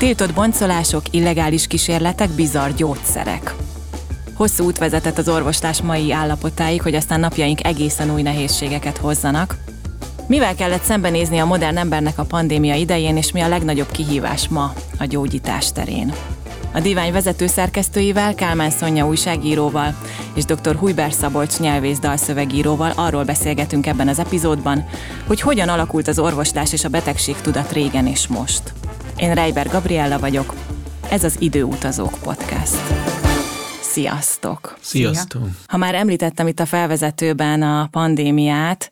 Tiltott boncolások, illegális kísérletek, bizarr gyógyszerek. Hosszú út vezetett az orvoslás mai állapotáig, hogy aztán napjaink egészen új nehézségeket hozzanak. Mivel kellett szembenézni a modern embernek a pandémia idején, és mi a legnagyobb kihívás ma a gyógyítás terén? A divány vezető szerkesztőivel, Kálmán Szonya újságíróval és dr. Hujber Szabolcs nyelvész dalszövegíróval arról beszélgetünk ebben az epizódban, hogy hogyan alakult az orvoslás és a betegség tudat régen és most. Én Reiber Gabriella vagyok, ez az Időutazók Podcast. Sziasztok! Sziasztok! Ha már említettem itt a felvezetőben a pandémiát,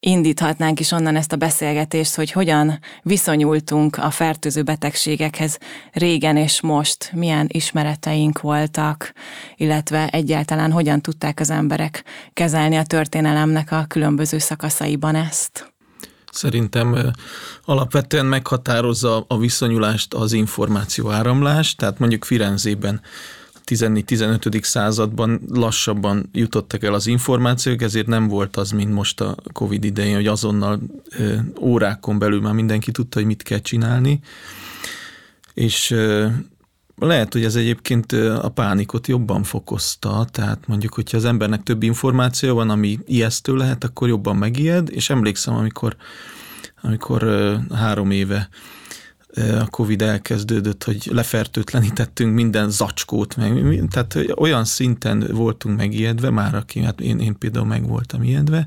indíthatnánk is onnan ezt a beszélgetést, hogy hogyan viszonyultunk a fertőző betegségekhez régen és most, milyen ismereteink voltak, illetve egyáltalán hogyan tudták az emberek kezelni a történelemnek a különböző szakaszaiban ezt. Szerintem alapvetően meghatározza a viszonyulást az információ áramlás, tehát mondjuk Firenzében 14-15. században lassabban jutottak el az információk, ezért nem volt az, mint most a Covid idején, hogy azonnal órákon belül már mindenki tudta, hogy mit kell csinálni. És lehet, hogy ez egyébként a pánikot jobban fokozta, tehát mondjuk, hogyha az embernek több információ van, ami ijesztő lehet, akkor jobban megijed, és emlékszem, amikor, amikor három éve a Covid elkezdődött, hogy lefertőtlenítettünk minden zacskót, meg, tehát olyan szinten voltunk megijedve, már aki, hát én, én például meg voltam ijedve,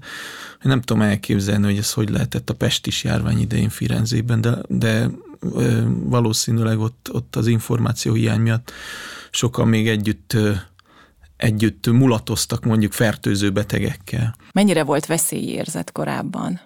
hogy nem tudom elképzelni, hogy ez hogy lehetett a pestis járvány idején Firenzében, de, de valószínűleg ott, ott az információ hiány miatt sokan még együtt együtt mulatoztak mondjuk fertőző betegekkel. Mennyire volt veszélyérzet korábban?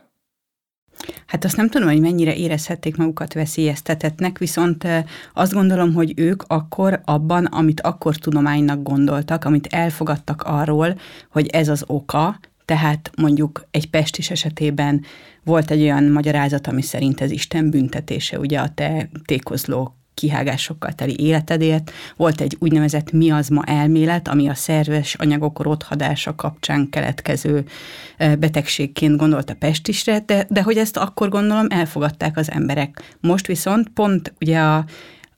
Hát azt nem tudom, hogy mennyire érezhették magukat veszélyeztetetnek, viszont azt gondolom, hogy ők akkor abban, amit akkor tudománynak gondoltak, amit elfogadtak arról, hogy ez az oka, tehát mondjuk egy pestis esetében volt egy olyan magyarázat, ami szerint ez Isten büntetése, ugye a te tékozló kihágásokkal teli életedért. Volt egy úgynevezett miazma elmélet, ami a szerves anyagok rothadása kapcsán keletkező betegségként gondolt a pestisre, de, de hogy ezt akkor gondolom elfogadták az emberek. Most viszont pont ugye a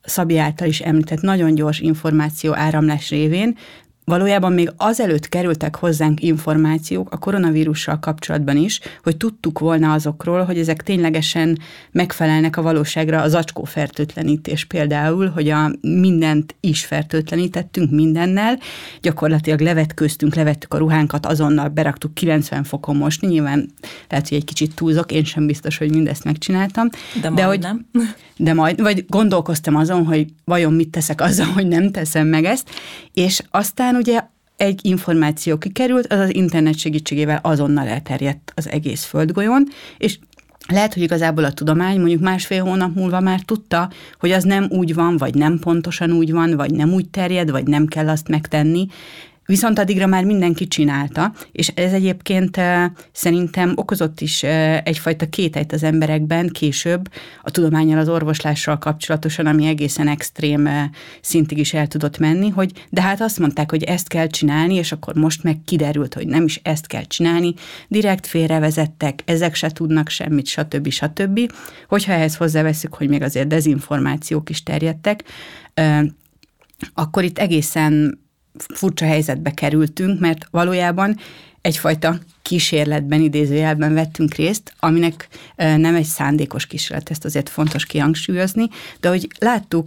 Szabi által is említett nagyon gyors információ áramlás révén valójában még azelőtt kerültek hozzánk információk a koronavírussal kapcsolatban is, hogy tudtuk volna azokról, hogy ezek ténylegesen megfelelnek a valóságra az acskó fertőtlenítés például, hogy a mindent is fertőtlenítettünk mindennel, gyakorlatilag levetkőztünk, levettük a ruhánkat, azonnal beraktuk 90 fokon most, nyilván lehet, hogy egy kicsit túlzok, én sem biztos, hogy mindezt megcsináltam. De, de hogy nem. De majd, vagy gondolkoztam azon, hogy vajon mit teszek azzal, hogy nem teszem meg ezt, és aztán aztán ugye egy információ kikerült, az az internet segítségével azonnal elterjedt az egész földgolyón, és lehet, hogy igazából a tudomány mondjuk másfél hónap múlva már tudta, hogy az nem úgy van, vagy nem pontosan úgy van, vagy nem úgy terjed, vagy nem kell azt megtenni, Viszont addigra már mindenki csinálta, és ez egyébként szerintem okozott is egyfajta kételyt az emberekben később a tudományal, az orvoslással kapcsolatosan, ami egészen extrém szintig is el tudott menni, hogy de hát azt mondták, hogy ezt kell csinálni, és akkor most meg kiderült, hogy nem is ezt kell csinálni, direkt félrevezettek, ezek se tudnak semmit, stb. stb. Hogyha ehhez hozzáveszünk, hogy még azért dezinformációk is terjedtek, akkor itt egészen furcsa helyzetbe kerültünk, mert valójában egyfajta kísérletben, idézőjelben vettünk részt, aminek nem egy szándékos kísérlet, ezt azért fontos kihangsúlyozni, de hogy láttuk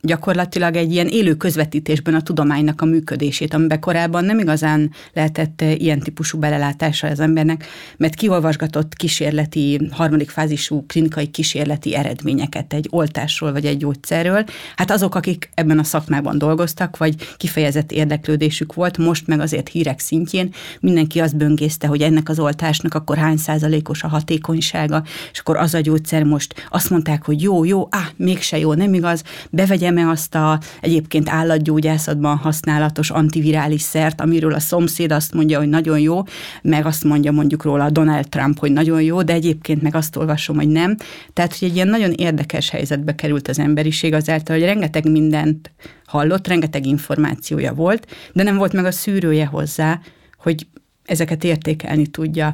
gyakorlatilag egy ilyen élő közvetítésben a tudománynak a működését, amiben korábban nem igazán lehetett eh, ilyen típusú belelátása az embernek, mert kiolvasgatott kísérleti, harmadik fázisú klinikai kísérleti eredményeket egy oltásról vagy egy gyógyszerről. Hát azok, akik ebben a szakmában dolgoztak, vagy kifejezett érdeklődésük volt, most meg azért hírek szintjén mindenki azt böngészte, hogy ennek az oltásnak akkor hány százalékos a hatékonysága, és akkor az a gyógyszer most azt mondták, hogy jó, jó, á, mégse jó, nem igaz, bevegy vegyem-e azt a egyébként állatgyógyászatban használatos antivirális szert, amiről a szomszéd azt mondja, hogy nagyon jó, meg azt mondja mondjuk róla Donald Trump, hogy nagyon jó, de egyébként meg azt olvasom, hogy nem. Tehát, hogy egy ilyen nagyon érdekes helyzetbe került az emberiség azáltal, hogy rengeteg mindent hallott, rengeteg információja volt, de nem volt meg a szűrője hozzá, hogy ezeket értékelni tudja.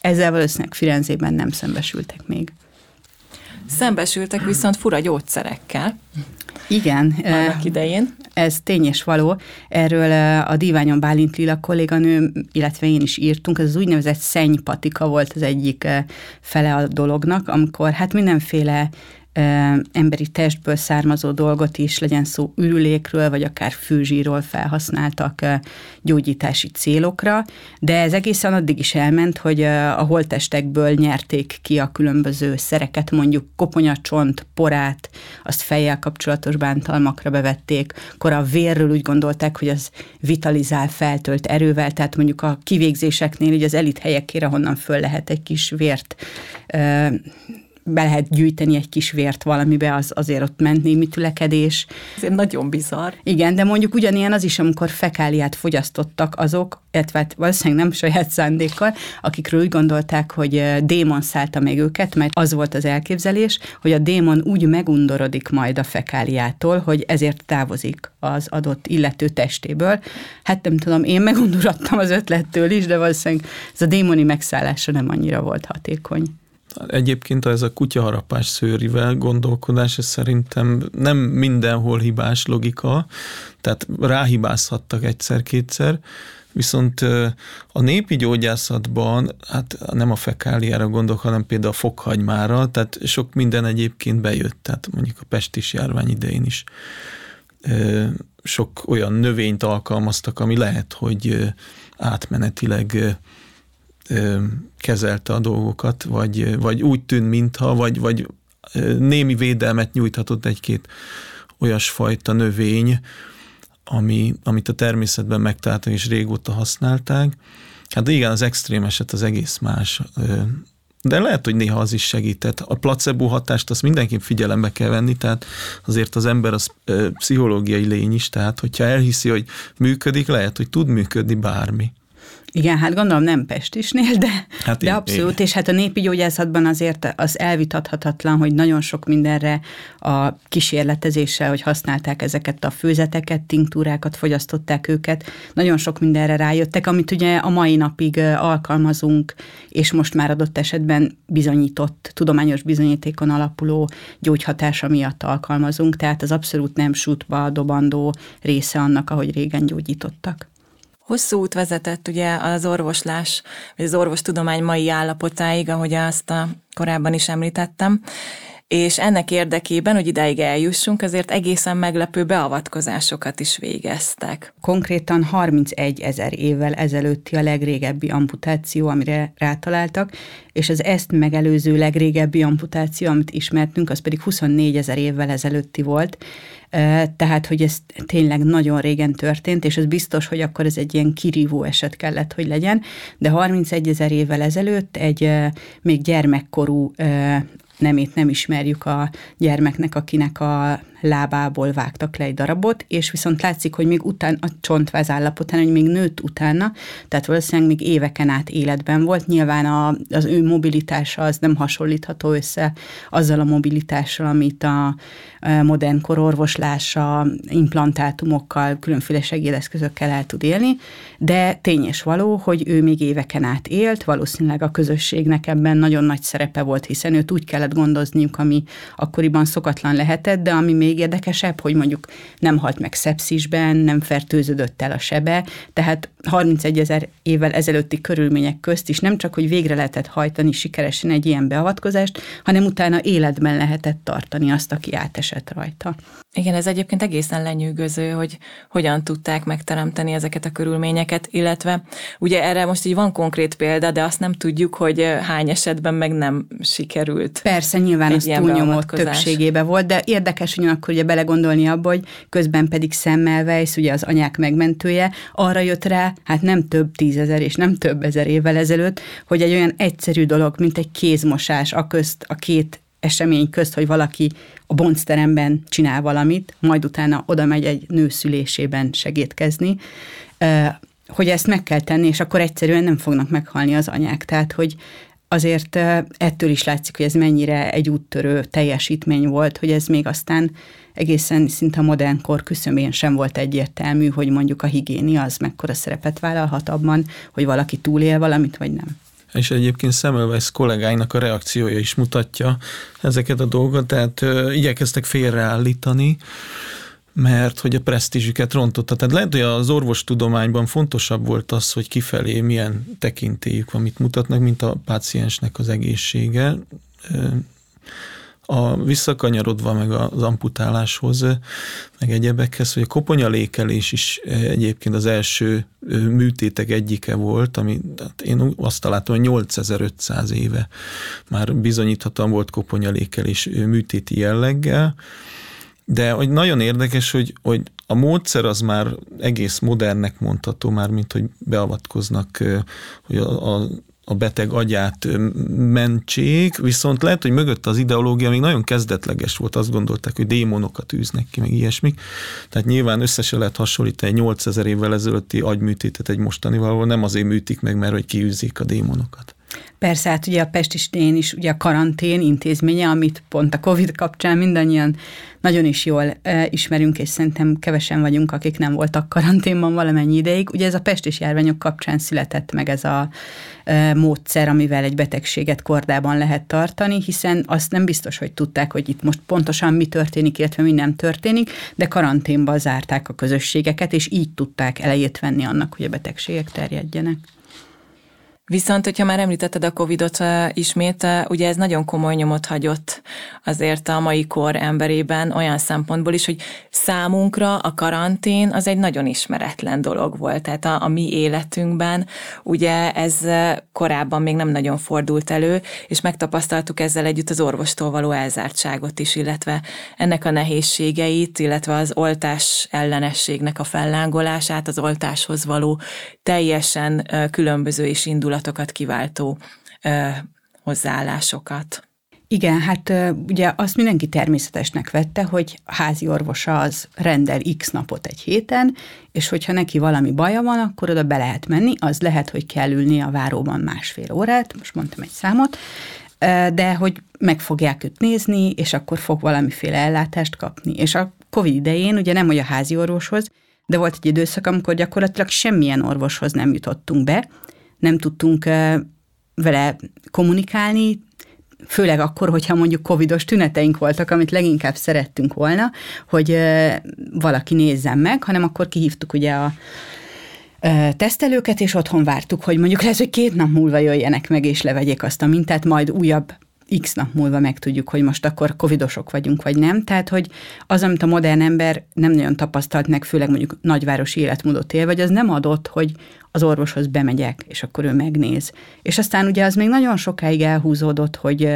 Ezzel valószínűleg Firenzében nem szembesültek még. Szembesültek viszont fura gyógyszerekkel. Igen. Annak idején. Ez tény és való. Erről a Diványon Bálint Lila kolléganő, illetve én is írtunk, ez az úgynevezett szennypatika volt az egyik fele a dolognak, amikor hát mindenféle emberi testből származó dolgot is, legyen szó ürülékről, vagy akár főzsíról felhasználtak gyógyítási célokra, de ez egészen addig is elment, hogy a holtestekből nyerték ki a különböző szereket, mondjuk koponyacsont, porát, azt fejjel kapcsolatos bántalmakra bevették, akkor a vérről úgy gondolták, hogy az vitalizál, feltölt erővel, tehát mondjuk a kivégzéseknél, így az elit helyekére, honnan föl lehet egy kis vért be lehet gyűjteni egy kis vért valamibe, az azért ott ment némi tülekedés. Ez nagyon bizarr. Igen, de mondjuk ugyanilyen az is, amikor fekáliát fogyasztottak azok, illetve hát valószínűleg nem saját szándékkal, akikről úgy gondolták, hogy démon szállta meg őket, mert az volt az elképzelés, hogy a démon úgy megundorodik majd a fekáliától, hogy ezért távozik az adott illető testéből. Hát nem tudom, én megundorodtam az ötlettől is, de valószínűleg ez a démoni megszállása nem annyira volt hatékony. Egyébként ez a kutyaharapás szőrivel gondolkodás, ez szerintem nem mindenhol hibás logika, tehát ráhibázhattak egyszer-kétszer, Viszont a népi gyógyászatban, hát nem a fekáliára gondolok, hanem például a fokhagymára, tehát sok minden egyébként bejött, tehát mondjuk a pestis járvány idején is sok olyan növényt alkalmaztak, ami lehet, hogy átmenetileg kezelte a dolgokat, vagy, vagy úgy tűnt, mintha, vagy, vagy némi védelmet nyújthatott egy-két olyasfajta növény, ami, amit a természetben megtaláltak és régóta használták. Hát igen, az extrém eset az egész más. De lehet, hogy néha az is segített. A placebo hatást azt mindenképp figyelembe kell venni, tehát azért az ember az pszichológiai lény is, tehát hogyha elhiszi, hogy működik, lehet, hogy tud működni bármi. Igen, hát gondolom nem Pestisnél, de, hát de abszolút, igen. és hát a népi gyógyászatban azért az elvitathatatlan, hogy nagyon sok mindenre a kísérletezéssel, hogy használták ezeket a főzeteket, tinktúrákat, fogyasztották őket, nagyon sok mindenre rájöttek, amit ugye a mai napig alkalmazunk, és most már adott esetben bizonyított, tudományos bizonyítékon alapuló gyógyhatása miatt alkalmazunk, tehát az abszolút nem sútba dobandó része annak, ahogy régen gyógyítottak. Hosszú út vezetett ugye az orvoslás, vagy az orvostudomány mai állapotáig, ahogy azt a korábban is említettem, és ennek érdekében, hogy idáig eljussunk, azért egészen meglepő beavatkozásokat is végeztek. Konkrétan 31 ezer évvel ezelőtti a legrégebbi amputáció, amire rátaláltak, és az ezt megelőző legrégebbi amputáció, amit ismertünk, az pedig 24 ezer évvel ezelőtti volt, tehát, hogy ez tényleg nagyon régen történt, és ez biztos, hogy akkor ez egy ilyen kirívó eset kellett, hogy legyen, de 31 ezer évvel ezelőtt egy még gyermekkorú nemét nem ismerjük a gyermeknek, akinek a lábából vágtak le egy darabot, és viszont látszik, hogy még után, a csontváz állapotán, hogy még nőtt utána, tehát valószínűleg még éveken át életben volt. Nyilván a, az ő mobilitása az nem hasonlítható össze azzal a mobilitással, amit a modern kororvoslása, implantátumokkal, különféle segédeszközökkel el tud élni, de tény és való, hogy ő még éveken át élt, valószínűleg a közösségnek ebben nagyon nagy szerepe volt, hiszen őt úgy kellett gondozniuk, ami akkoriban szokatlan lehetett, de ami még még érdekesebb, hogy mondjuk nem halt meg szepszisben, nem fertőződött el a sebe, tehát 31 ezer évvel ezelőtti körülmények közt is nem csak, hogy végre lehetett hajtani sikeresen egy ilyen beavatkozást, hanem utána életben lehetett tartani azt, aki átesett rajta. Igen, ez egyébként egészen lenyűgöző, hogy hogyan tudták megteremteni ezeket a körülményeket, illetve ugye erre most így van konkrét példa, de azt nem tudjuk, hogy hány esetben meg nem sikerült. Persze, nyilván az túlnyomó többségébe volt, de érdekes akkor ugye belegondolni abba, hogy közben pedig Semmelweis, ugye az anyák megmentője, arra jött rá, hát nem több tízezer és nem több ezer évvel ezelőtt, hogy egy olyan egyszerű dolog, mint egy kézmosás a közt a két esemény közt, hogy valaki a boncteremben csinál valamit, majd utána oda megy egy nő szülésében segítkezni, hogy ezt meg kell tenni, és akkor egyszerűen nem fognak meghalni az anyák. Tehát, hogy azért ettől is látszik, hogy ez mennyire egy úttörő teljesítmény volt, hogy ez még aztán egészen szinte a modern kor küszöbén sem volt egyértelmű, hogy mondjuk a higiénia az mekkora szerepet vállalhat abban, hogy valaki túlél valamit, vagy nem. És egyébként Semmelweis kollégáinak a reakciója is mutatja ezeket a dolgokat, tehát ö, igyekeztek félreállítani, mert hogy a presztízsüket rontotta. Tehát lehet, hogy az orvostudományban fontosabb volt az, hogy kifelé milyen tekintélyük van, mit mutatnak, mint a páciensnek az egészsége. A visszakanyarodva meg az amputáláshoz, meg egyebekhez, hogy a koponyalékelés is egyébként az első műtétek egyike volt, ami hát én azt találtam, hogy 8500 éve már bizonyíthatóan volt koponyalékelés műtéti jelleggel, de hogy nagyon érdekes, hogy, hogy a módszer az már egész modernnek mondható, már mint hogy beavatkoznak, hogy a, a, a beteg agyát mentsék, viszont lehet, hogy mögött az ideológia még nagyon kezdetleges volt, azt gondolták, hogy démonokat űznek ki, meg ilyesmik. Tehát nyilván összesen lehet hasonlítani egy 8000 évvel ezelőtti agyműtétet egy mostanival, nem azért műtik meg, mert hogy kiűzik a démonokat. Persze, hát ugye a Pestisdén is ugye a karantén intézménye, amit pont a Covid kapcsán mindannyian nagyon is jól e, ismerünk, és szerintem kevesen vagyunk, akik nem voltak karanténban valamennyi ideig. Ugye ez a pestis járványok kapcsán született meg ez a e, módszer, amivel egy betegséget kordában lehet tartani, hiszen azt nem biztos, hogy tudták, hogy itt most pontosan mi történik, illetve mi nem történik, de karanténba zárták a közösségeket, és így tudták elejét venni annak, hogy a betegségek terjedjenek. Viszont, hogyha már említetted a Covid-ot ismét, ugye ez nagyon komoly nyomot hagyott azért a mai kor emberében olyan szempontból is, hogy számunkra a karantén az egy nagyon ismeretlen dolog volt. Tehát a, a mi életünkben ugye ez korábban még nem nagyon fordult elő, és megtapasztaltuk ezzel együtt az orvostól való elzártságot is, illetve ennek a nehézségeit, illetve az oltás ellenességnek a fellángolását, az oltáshoz való teljesen különböző és indulat kapcsolatokat kiváltó hozzáállásokat. Igen, hát ugye azt mindenki természetesnek vette, hogy házi orvosa az rendel x napot egy héten, és hogyha neki valami baja van, akkor oda be lehet menni, az lehet, hogy kell ülni a váróban másfél órát, most mondtam egy számot, de hogy meg fogják őt nézni, és akkor fog valamiféle ellátást kapni. És a Covid idején ugye nem, hogy a házi orvoshoz, de volt egy időszak, amikor gyakorlatilag semmilyen orvoshoz nem jutottunk be, nem tudtunk vele kommunikálni, főleg akkor, hogyha mondjuk covidos tüneteink voltak, amit leginkább szerettünk volna, hogy valaki nézzen meg, hanem akkor kihívtuk ugye a tesztelőket, és otthon vártuk, hogy mondjuk lesz, hogy két nap múlva jöjjenek meg, és levegyék azt a mintát, majd újabb x nap múlva megtudjuk, hogy most akkor covidosok vagyunk, vagy nem. Tehát, hogy az, amit a modern ember nem nagyon tapasztalt meg, főleg mondjuk nagyvárosi életmódot él, vagy az nem adott, hogy az orvoshoz bemegyek, és akkor ő megnéz. És aztán ugye az még nagyon sokáig elhúzódott, hogy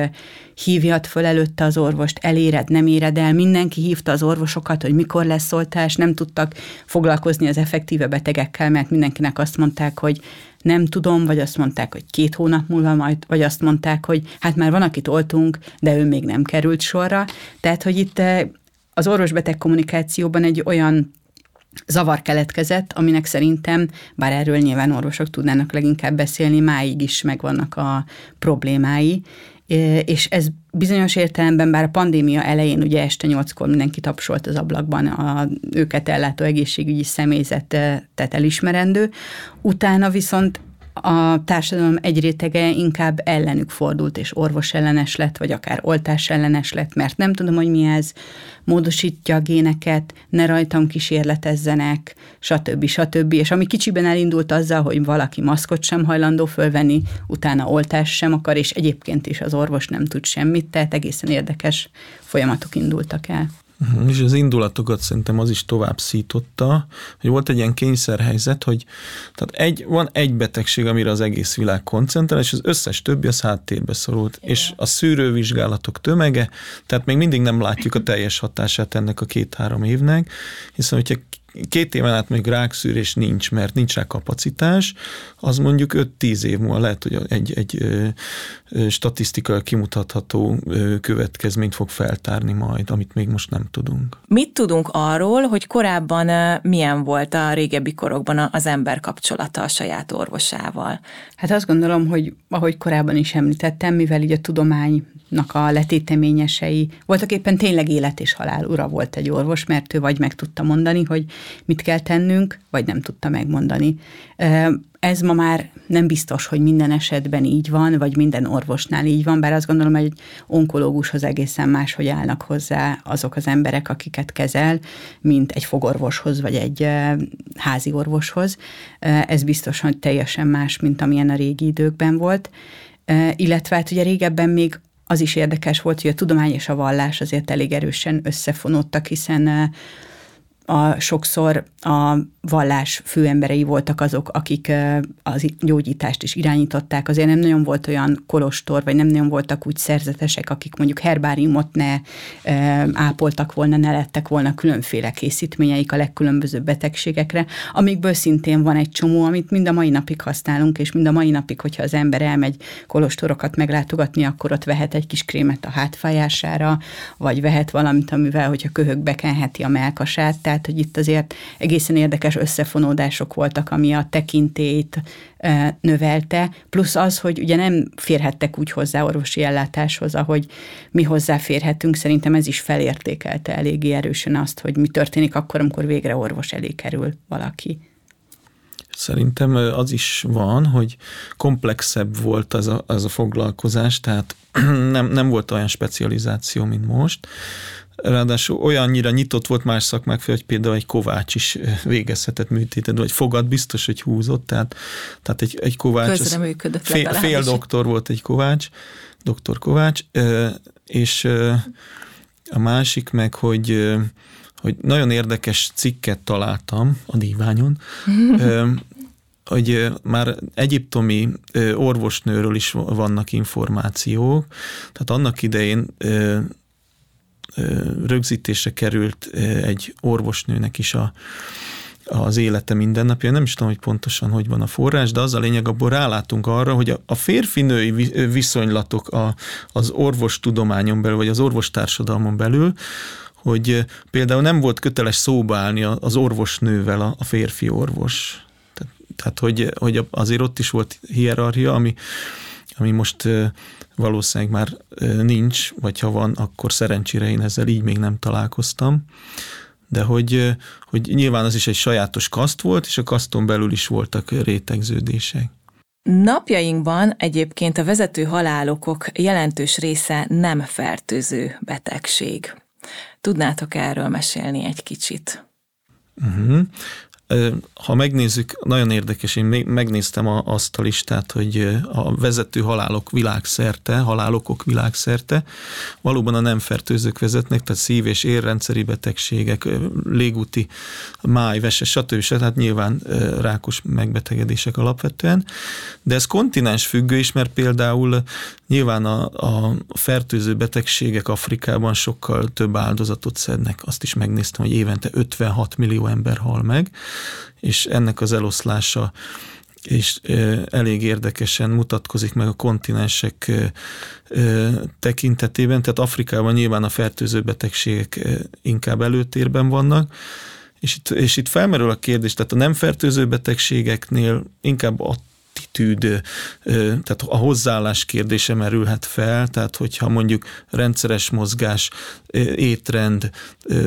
hívjad föl előtte az orvost, eléred, nem éred el, mindenki hívta az orvosokat, hogy mikor lesz oltás, nem tudtak foglalkozni az effektíve betegekkel, mert mindenkinek azt mondták, hogy nem tudom, vagy azt mondták, hogy két hónap múlva majd, vagy azt mondták, hogy hát már van, akit oltunk, de ő még nem került sorra. Tehát, hogy itt az orvos-beteg kommunikációban egy olyan zavar keletkezett, aminek szerintem, bár erről nyilván orvosok tudnának leginkább beszélni, máig is megvannak a problémái, és ez bizonyos értelemben, bár a pandémia elején ugye este nyolckor mindenki tapsolt az ablakban, a őket ellátó egészségügyi személyzetet elismerendő, utána viszont a társadalom egy rétege inkább ellenük fordult, és orvos ellenes lett, vagy akár oltás ellenes lett, mert nem tudom, hogy mi ez, módosítja a géneket, ne rajtam kísérletezzenek, stb. stb. És ami kicsiben elindult azzal, hogy valaki maszkot sem hajlandó fölvenni, utána oltás sem akar, és egyébként is az orvos nem tud semmit, tehát egészen érdekes folyamatok indultak el. Mhm, és az indulatokat szerintem az is tovább szította, hogy volt egy ilyen kényszerhelyzet, hogy tehát egy, van egy betegség, amire az egész világ koncentrál, és az összes többi az háttérbe szorult. Igen. És a szűrővizsgálatok tömege, tehát még mindig nem látjuk a teljes hatását ennek a két-három évnek, hiszen hogyha két éven át még rákszűrés nincs, mert nincs rá kapacitás, az mondjuk 5-10 év múlva lehet, hogy egy, egy ö, ö, statisztikai kimutatható ö, következményt fog feltárni majd, amit még most nem tudunk. Mit tudunk arról, hogy korábban milyen volt a régebbi korokban az ember kapcsolata a saját orvosával? Hát azt gondolom, hogy ahogy korábban is említettem, mivel így a tudomány a letéteményesei. Voltak éppen tényleg élet és halál ura volt egy orvos, mert ő vagy meg tudta mondani, hogy mit kell tennünk, vagy nem tudta megmondani. Ez ma már nem biztos, hogy minden esetben így van, vagy minden orvosnál így van, bár azt gondolom, hogy egy onkológushoz egészen más, hogy állnak hozzá azok az emberek, akiket kezel, mint egy fogorvoshoz, vagy egy házi orvoshoz. Ez biztos, hogy teljesen más, mint amilyen a régi időkben volt. Illetve hát ugye régebben még az is érdekes volt, hogy a tudomány és a vallás azért elég erősen összefonódtak, hiszen a, sokszor a vallás főemberei voltak azok, akik az gyógyítást is irányították. Azért nem nagyon volt olyan kolostor, vagy nem nagyon voltak úgy szerzetesek, akik mondjuk herbáriumot ne ápoltak volna, ne lettek volna különféle készítményeik a legkülönbözőbb betegségekre, amikből szintén van egy csomó, amit mind a mai napig használunk, és mind a mai napig, hogyha az ember elmegy kolostorokat meglátogatni, akkor ott vehet egy kis krémet a hátfájására, vagy vehet valamit, amivel, hogyha köhög bekenheti a melkasát, tehát hogy itt azért egészen érdekes összefonódások voltak, ami a tekintét növelte, plusz az, hogy ugye nem férhettek úgy hozzá orvosi ellátáshoz, ahogy mi hozzáférhetünk, szerintem ez is felértékelte eléggé erősen azt, hogy mi történik akkor, amikor végre orvos elé kerül valaki. Szerintem az is van, hogy komplexebb volt az a, az a foglalkozás, tehát nem, nem volt olyan specializáció, mint most. Ráadásul olyannyira nyitott volt más szakmák fel, hogy például egy kovács is végezhetett műtétet, vagy fogad biztos, hogy húzott, tehát, tehát egy, egy kovács, fél, fél doktor volt egy kovács, doktor kovács, és a másik meg, hogy hogy nagyon érdekes cikket találtam a díványon, hogy már egyiptomi orvosnőről is vannak információk, tehát annak idején rögzítése került egy orvosnőnek is a, az élete mindennapja. Nem is tudom, hogy pontosan hogy van a forrás, de az a lényeg, abból rálátunk arra, hogy a férfi-női viszonylatok a, az orvostudományon belül, vagy az orvostársadalmon belül, hogy például nem volt köteles szóba állni az orvosnővel a, a férfi orvos. Tehát, hogy, hogy azért ott is volt hierarchia, ami, ami most valószínűleg már nincs, vagy ha van, akkor szerencsére én ezzel így még nem találkoztam. De hogy, hogy nyilván az is egy sajátos kaszt volt, és a kaszton belül is voltak rétegződések. Napjainkban egyébként a vezető halálokok jelentős része nem fertőző betegség. Tudnátok erről mesélni egy kicsit? Uh-huh. Ha megnézzük, nagyon érdekes, én megnéztem azt a listát, hogy a vezető halálok világszerte, halálokok világszerte, valóban a nem fertőzők vezetnek, tehát szív- és érrendszeri betegségek, légúti, máj, vese, stb. stb. Tehát nyilván rákos megbetegedések alapvetően, de ez kontinens függő is, mert például nyilván a, a fertőző betegségek Afrikában sokkal több áldozatot szednek. Azt is megnéztem, hogy évente 56 millió ember hal meg, és ennek az eloszlása és elég érdekesen mutatkozik meg a kontinensek tekintetében, tehát Afrikában nyilván a fertőző betegségek inkább előtérben vannak, és itt, és itt felmerül a kérdés, tehát a nem fertőző betegségeknél inkább a attitűd, tehát a hozzáállás kérdése merülhet fel, tehát hogyha mondjuk rendszeres mozgás, étrend,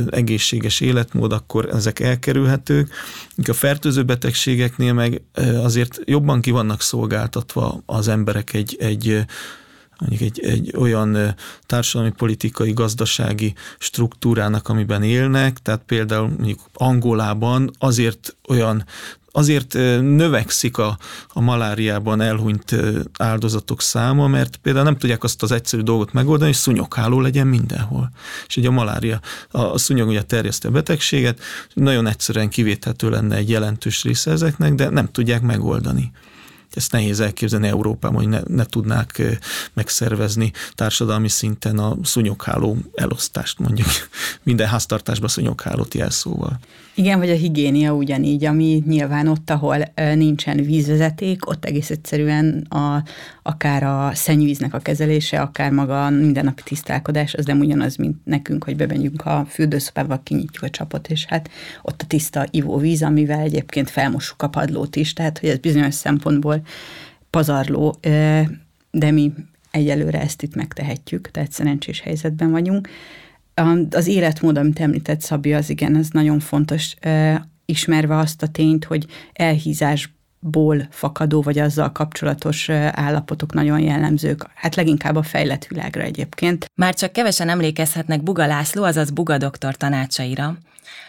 egészséges életmód, akkor ezek elkerülhetők. A fertőző betegségeknél meg azért jobban ki vannak szolgáltatva az emberek egy, egy mondjuk egy, egy olyan társadalmi, politikai, gazdasági struktúrának, amiben élnek, tehát például mondjuk Angolában azért olyan azért növekszik a, a maláriában elhunyt áldozatok száma, mert például nem tudják azt az egyszerű dolgot megoldani, hogy szunyogháló legyen mindenhol. És ugye a malária, a szúnyog ugye terjeszti a betegséget, nagyon egyszerűen kivéthető lenne egy jelentős része ezeknek, de nem tudják megoldani. Ezt nehéz elképzelni Európában, hogy ne, ne tudnák megszervezni társadalmi szinten a szúnyogháló elosztást, mondjuk minden háztartásban szúnyoghálót jelszóval. Igen, vagy a higiénia ugyanígy, ami nyilván ott, ahol nincsen vízvezeték, ott egész egyszerűen a, akár a szennyvíznek a kezelése, akár maga a mindennapi tisztálkodás, az nem ugyanaz, mint nekünk, hogy bemegyünk a fürdőszobába, kinyitjuk a csapot, és hát ott a tiszta ivóvíz, amivel egyébként felmossuk a padlót is, tehát hogy ez bizonyos szempontból pazarló, de mi egyelőre ezt itt megtehetjük, tehát szerencsés helyzetben vagyunk. Az életmód, amit említett Szabi, az igen, ez nagyon fontos, ismerve azt a tényt, hogy elhízás ból fakadó, vagy azzal kapcsolatos állapotok nagyon jellemzők, hát leginkább a fejlett világra egyébként. Már csak kevesen emlékezhetnek Buga László, azaz Buga doktor tanácsaira.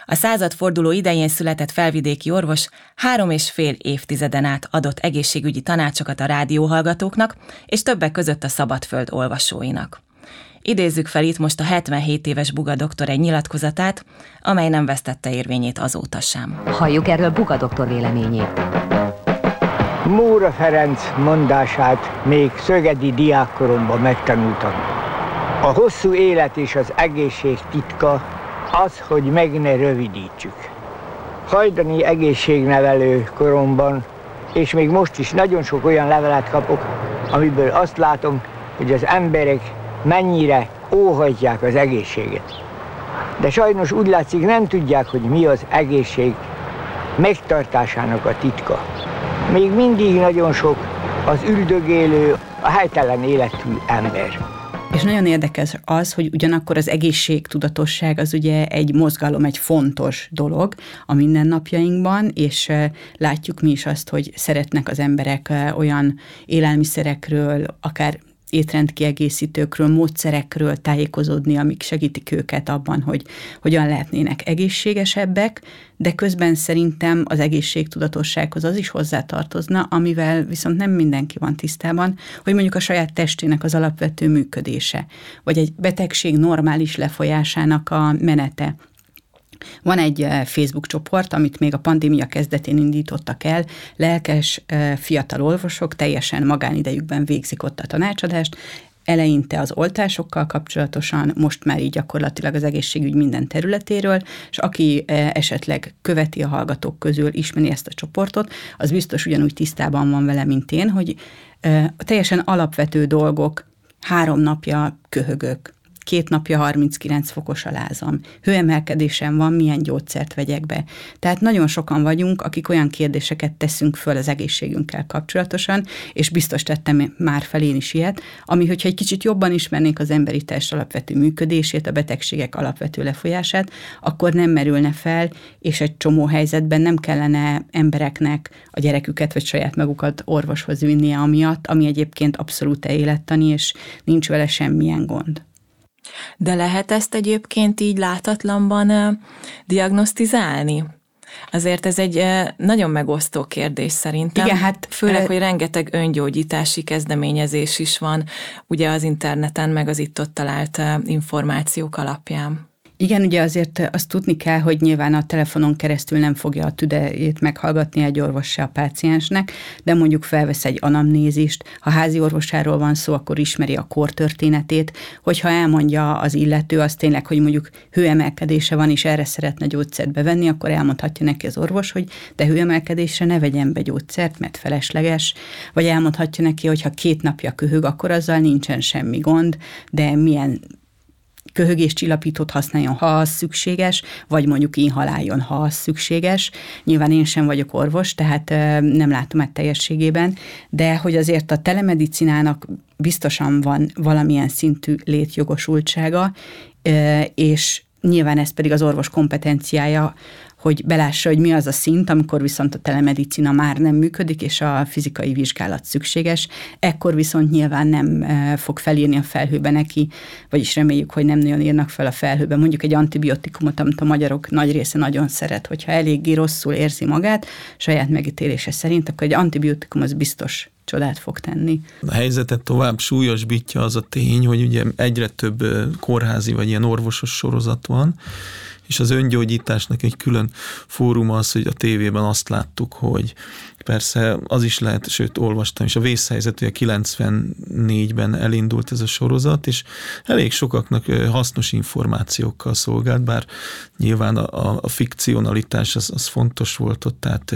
A századforduló idején született felvidéki orvos három és fél évtizeden át adott egészségügyi tanácsokat a rádióhallgatóknak, és többek között a Szabadföld olvasóinak. Idézzük fel itt most a 77 éves Buga doktor egy nyilatkozatát, amely nem vesztette érvényét azóta sem. Halljuk erről Buga doktor véleményét. Móra Ferenc mondását még szögedi diákkoromban megtanultam. A hosszú élet és az egészség titka az, hogy meg ne rövidítsük. Hajdani egészségnevelő koromban, és még most is nagyon sok olyan levelet kapok, amiből azt látom, hogy az emberek mennyire óhajtják az egészséget. De sajnos úgy látszik, nem tudják, hogy mi az egészség megtartásának a titka. Még mindig nagyon sok az üldögélő, a helytelen életű ember. És nagyon érdekes az, hogy ugyanakkor az egészségtudatosság az ugye egy mozgalom, egy fontos dolog a mindennapjainkban, és látjuk mi is azt, hogy szeretnek az emberek olyan élelmiszerekről, akár étrendkiegészítőkről, módszerekről tájékozódni, amik segítik őket abban, hogy hogyan lehetnének egészségesebbek, de közben szerintem az egészségtudatossághoz az is hozzátartozna, amivel viszont nem mindenki van tisztában, hogy mondjuk a saját testének az alapvető működése, vagy egy betegség normális lefolyásának a menete, van egy eh, Facebook csoport, amit még a pandémia kezdetén indítottak el, lelkes eh, fiatal orvosok teljesen magánidejükben végzik ott a tanácsadást, eleinte az oltásokkal kapcsolatosan, most már így gyakorlatilag az egészségügy minden területéről, és aki eh, esetleg követi a hallgatók közül, ismeri ezt a csoportot, az biztos ugyanúgy tisztában van vele, mint én, hogy teljesen alapvető dolgok, három napja köhögök, két napja 39 fokos a lázam, hőemelkedésem van, milyen gyógyszert vegyek be. Tehát nagyon sokan vagyunk, akik olyan kérdéseket teszünk föl az egészségünkkel kapcsolatosan, és biztos tettem már fel én is ilyet, ami, hogyha egy kicsit jobban ismernék az emberi test alapvető működését, a betegségek alapvető lefolyását, akkor nem merülne fel, és egy csomó helyzetben nem kellene embereknek a gyereküket vagy saját magukat orvoshoz vinnie amiatt, ami egyébként abszolút élettani, és nincs vele semmilyen gond. De lehet ezt egyébként így látatlanban diagnosztizálni? Azért ez egy nagyon megosztó kérdés szerintem. Igen, hát főleg, hogy rengeteg öngyógyítási kezdeményezés is van, ugye az interneten, meg az itt-ott talált információk alapján. Igen, ugye azért azt tudni kell, hogy nyilván a telefonon keresztül nem fogja a tüdejét meghallgatni egy orvos se a páciensnek, de mondjuk felvesz egy anamnézist, ha házi orvosáról van szó, akkor ismeri a kortörténetét, hogyha elmondja az illető az tényleg, hogy mondjuk hőemelkedése van, és erre szeretne gyógyszert bevenni, akkor elmondhatja neki az orvos, hogy de hőemelkedésre ne vegyen be gyógyszert, mert felesleges, vagy elmondhatja neki, hogy ha két napja köhög, akkor azzal nincsen semmi gond, de milyen köhögéscsillapítót használjon, ha az szükséges, vagy mondjuk inhaláljon, ha az szükséges. Nyilván én sem vagyok orvos, tehát nem látom ezt teljességében, de hogy azért a telemedicinának biztosan van valamilyen szintű létjogosultsága, és nyilván ez pedig az orvos kompetenciája, hogy belássa, hogy mi az a szint, amikor viszont a telemedicina már nem működik, és a fizikai vizsgálat szükséges. Ekkor viszont nyilván nem fog felírni a felhőbe neki, vagyis reméljük, hogy nem nagyon írnak fel a felhőbe. Mondjuk egy antibiotikumot, amit a magyarok nagy része nagyon szeret, hogyha eléggé rosszul érzi magát, saját megítélése szerint, akkor egy antibiotikum az biztos csodát fog tenni. A helyzetet tovább súlyosbítja az a tény, hogy ugye egyre több kórházi vagy ilyen orvosos sorozat van, és az öngyógyításnak egy külön fórum az, hogy a tévében azt láttuk, hogy persze az is lehet, sőt olvastam is, a vészhelyzet, a 94-ben elindult ez a sorozat, és elég sokaknak hasznos információkkal szolgált, bár nyilván a, a, fikcionalitás az, az fontos volt ott, tehát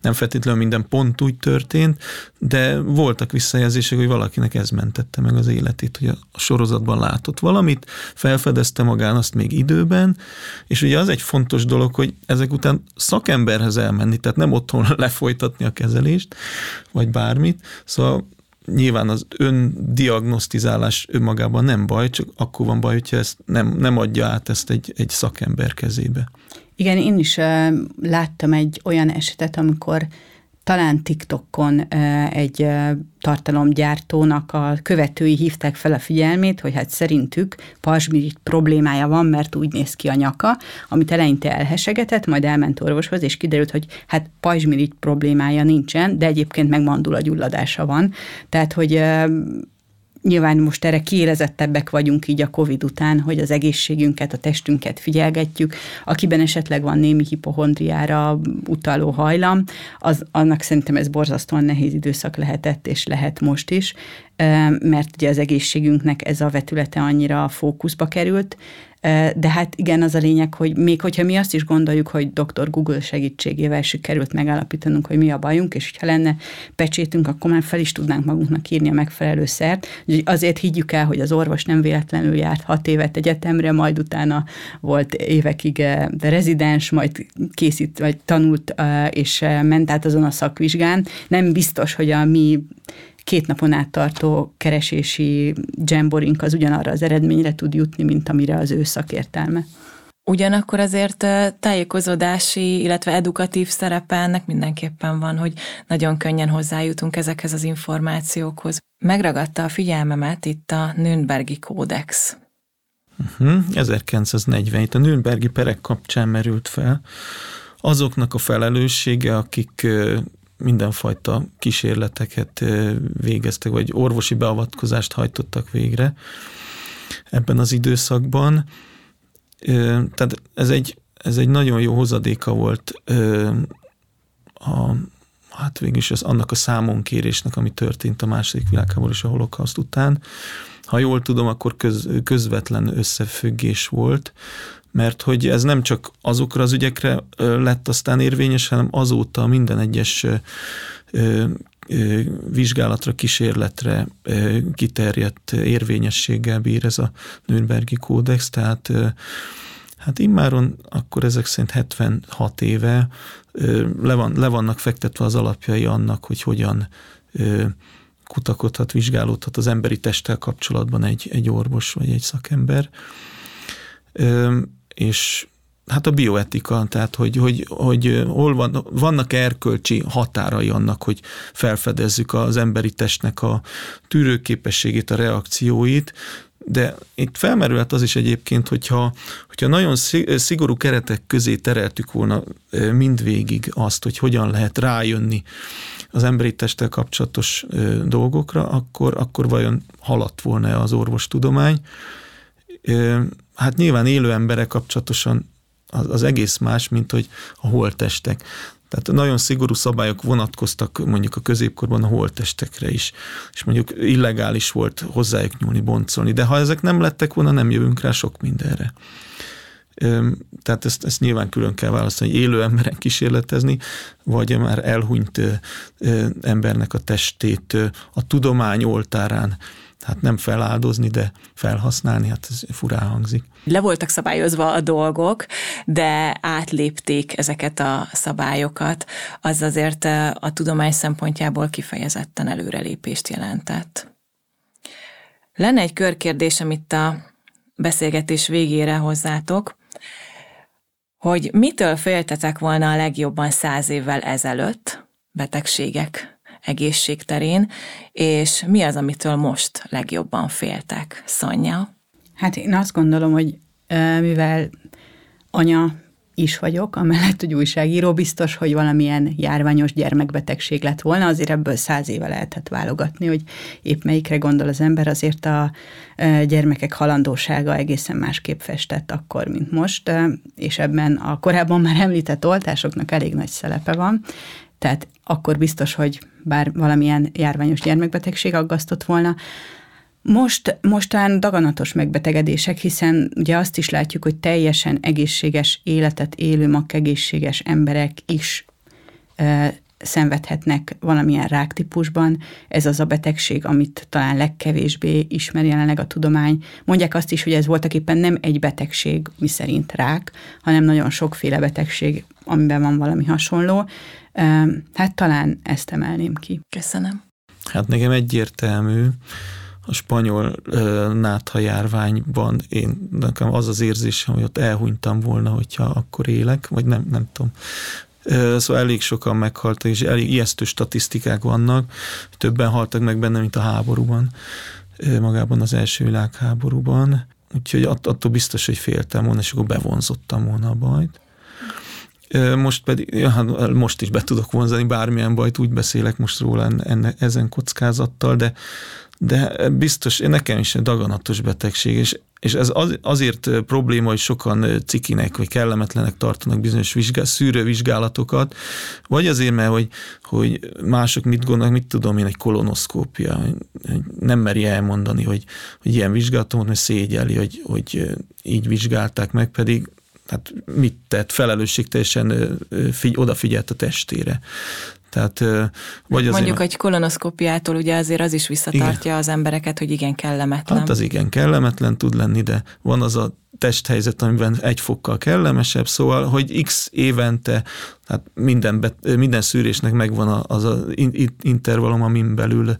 nem feltétlenül minden pont úgy történt, de voltak visszajelzések, hogy valakinek ez mentette meg az életét, hogy a sorozatban látott valamit, felfedezte magán azt még időben, és ugye az egy fontos dolog, hogy ezek után szakemberhez elmenni, tehát nem otthon lefolytatni a kezelést, vagy bármit. Szóval nyilván az öndiagnosztizálás önmagában nem baj, csak akkor van baj, hogyha ezt nem, nem adja át ezt egy, egy szakember kezébe. Igen, én is láttam egy olyan esetet, amikor talán TikTokon egy tartalomgyártónak a követői hívták fel a figyelmét, hogy hát szerintük pajzsmirigy problémája van, mert úgy néz ki a nyaka, amit eleinte elhesegetett, majd elment orvoshoz, és kiderült, hogy hát pajzsmirigy problémája nincsen, de egyébként meg mandula gyulladása van. Tehát, hogy Nyilván most erre kiérezettebbek vagyunk így a COVID után, hogy az egészségünket, a testünket figyelgetjük. Akiben esetleg van némi hipohondriára utaló hajlam, az, annak szerintem ez borzasztóan nehéz időszak lehetett, és lehet most is, mert ugye az egészségünknek ez a vetülete annyira fókuszba került, de hát igen, az a lényeg, hogy még hogyha mi azt is gondoljuk, hogy dr. Google segítségével sikerült megállapítanunk, hogy mi a bajunk, és hogyha lenne pecsétünk, akkor már fel is tudnánk magunknak írni a megfelelő szert. Úgyhogy azért higgyük el, hogy az orvos nem véletlenül járt hat évet egyetemre, majd utána volt évekig rezidens, majd készít, vagy tanult, és ment át azon a szakvizsgán. Nem biztos, hogy a mi két napon át tartó keresési jamborink az ugyanarra az eredményre tud jutni, mint amire az ő szakértelme. Ugyanakkor azért tájékozódási, illetve edukatív szerepe ennek mindenképpen van, hogy nagyon könnyen hozzájutunk ezekhez az információkhoz. Megragadta a figyelmemet itt a Nürnbergi kódex. Uh-huh, 1940 itt a Nürnbergi perek kapcsán merült fel azoknak a felelőssége, akik mindenfajta kísérleteket végeztek, vagy orvosi beavatkozást hajtottak végre ebben az időszakban. Tehát ez egy, ez egy nagyon jó hozadéka volt a, hát végül is az, annak a számonkérésnek, ami történt a második világháború és a holokauszt után. Ha jól tudom, akkor köz, közvetlen összefüggés volt mert hogy ez nem csak azokra az ügyekre lett aztán érvényes, hanem azóta minden egyes vizsgálatra, kísérletre kiterjedt érvényességgel bír ez a Nürnbergi kódex, tehát hát immáron akkor ezek szerint 76 éve le, van, le vannak fektetve az alapjai annak, hogy hogyan kutakodhat, vizsgálódhat az emberi testtel kapcsolatban egy, egy orvos vagy egy szakember és hát a bioetika, tehát hogy, hogy, hogy hol van, vannak erkölcsi határai annak, hogy felfedezzük az emberi testnek a tűrőképességét, a reakcióit, de itt felmerülhet az is egyébként, hogyha, hogyha nagyon szigorú keretek közé tereltük volna mindvégig azt, hogy hogyan lehet rájönni az emberi testtel kapcsolatos dolgokra, akkor, akkor vajon haladt volna az orvostudomány? Hát nyilván élő emberek kapcsolatosan az, az egész más, mint hogy a holtestek. Tehát nagyon szigorú szabályok vonatkoztak mondjuk a középkorban a holtestekre is, és mondjuk illegális volt hozzájuk nyúlni, boncolni, de ha ezek nem lettek volna, nem jövünk rá sok mindenre. Tehát ezt, ezt nyilván külön kell választani, hogy élő emberen kísérletezni, vagy már elhunyt embernek a testét a tudomány oltárán hát nem feláldozni, de felhasználni, hát ez furán hangzik. Le voltak szabályozva a dolgok, de átlépték ezeket a szabályokat, az azért a tudomány szempontjából kifejezetten előrelépést jelentett. Lenne egy körkérdésem itt a beszélgetés végére hozzátok, hogy mitől féltetek volna a legjobban száz évvel ezelőtt betegségek egészségterén, és mi az, amitől most legjobban féltek? Szonya? Hát én azt gondolom, hogy mivel anya is vagyok, amellett, hogy újságíró, biztos, hogy valamilyen járványos gyermekbetegség lett volna, azért ebből száz éve lehetett válogatni, hogy épp melyikre gondol az ember, azért a gyermekek halandósága egészen másképp festett akkor, mint most, és ebben a korábban már említett oltásoknak elég nagy szelepe van, tehát akkor biztos, hogy bár valamilyen járványos gyermekbetegség aggasztott volna, most, mostán daganatos megbetegedések, hiszen ugye azt is látjuk, hogy teljesen egészséges életet élő, egészséges emberek is e, szenvedhetnek valamilyen ráktípusban. Ez az a betegség, amit talán legkevésbé ismer jelenleg a tudomány. Mondják azt is, hogy ez voltak éppen nem egy betegség, mi szerint rák, hanem nagyon sokféle betegség, amiben van valami hasonló. Hát talán ezt emelném ki. Köszönöm. Hát nekem egyértelmű, a spanyol nátha járványban én, nekem az az érzésem, hogy ott elhunytam volna, hogyha akkor élek, vagy nem, nem tudom. Uh, szóval elég sokan meghaltak, és elég ijesztő statisztikák vannak, többen haltak meg benne, mint a háborúban, magában az első világháborúban. Úgyhogy att, attól biztos, hogy féltem volna, és akkor bevonzottam volna a bajt. Most pedig, ja, hát most is be tudok vonzani bármilyen bajt, úgy beszélek most róla enne, ezen kockázattal, de de biztos, nekem is egy daganatos betegség, és, és ez az, azért probléma, hogy sokan cikinek, vagy kellemetlenek tartanak bizonyos vizsgál, szűrővizsgálatokat, vagy azért, mert hogy, hogy mások mit gondolnak, mit tudom én, egy kolonoszkópia, nem meri elmondani, hogy, hogy ilyen vizsgálatom mert szégyeli, hogy, hogy így vizsgálták meg, pedig hát mit tett, felelősségteljesen figy, odafigyelt a testére. Tehát, vagy Mondjuk azért, egy kolonoszkópiától ugye azért az is visszatartja igen. az embereket, hogy igen kellemetlen. Hát az igen kellemetlen tud lenni, de van az a testhelyzet, amiben egy fokkal kellemesebb, szóval, hogy x évente, tehát minden, bet, minden szűrésnek megvan az a intervallum, amin belül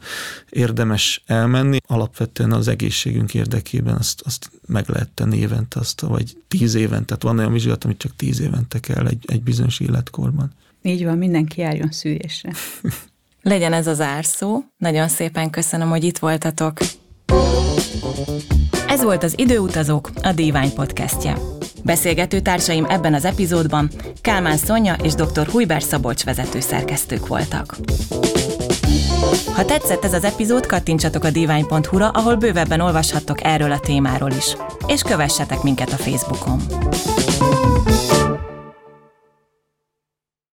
érdemes elmenni. Alapvetően az egészségünk érdekében azt, azt meg lehet tenni évente, azt, vagy tíz évente, tehát van olyan vizsgálat, amit csak tíz évente kell egy, egy bizonyos életkorban. Így van, mindenki járjon szűrésre. Legyen ez az árszó. Nagyon szépen köszönöm, hogy itt voltatok. Ez volt az Időutazók, a Divány podcastje. Beszélgető társaim ebben az epizódban Kálmán Szonya és dr. Hujber Szabolcs vezető szerkesztők voltak. Ha tetszett ez az epizód, kattintsatok a divány.hu-ra, ahol bővebben olvashattok erről a témáról is. És kövessetek minket a Facebookon.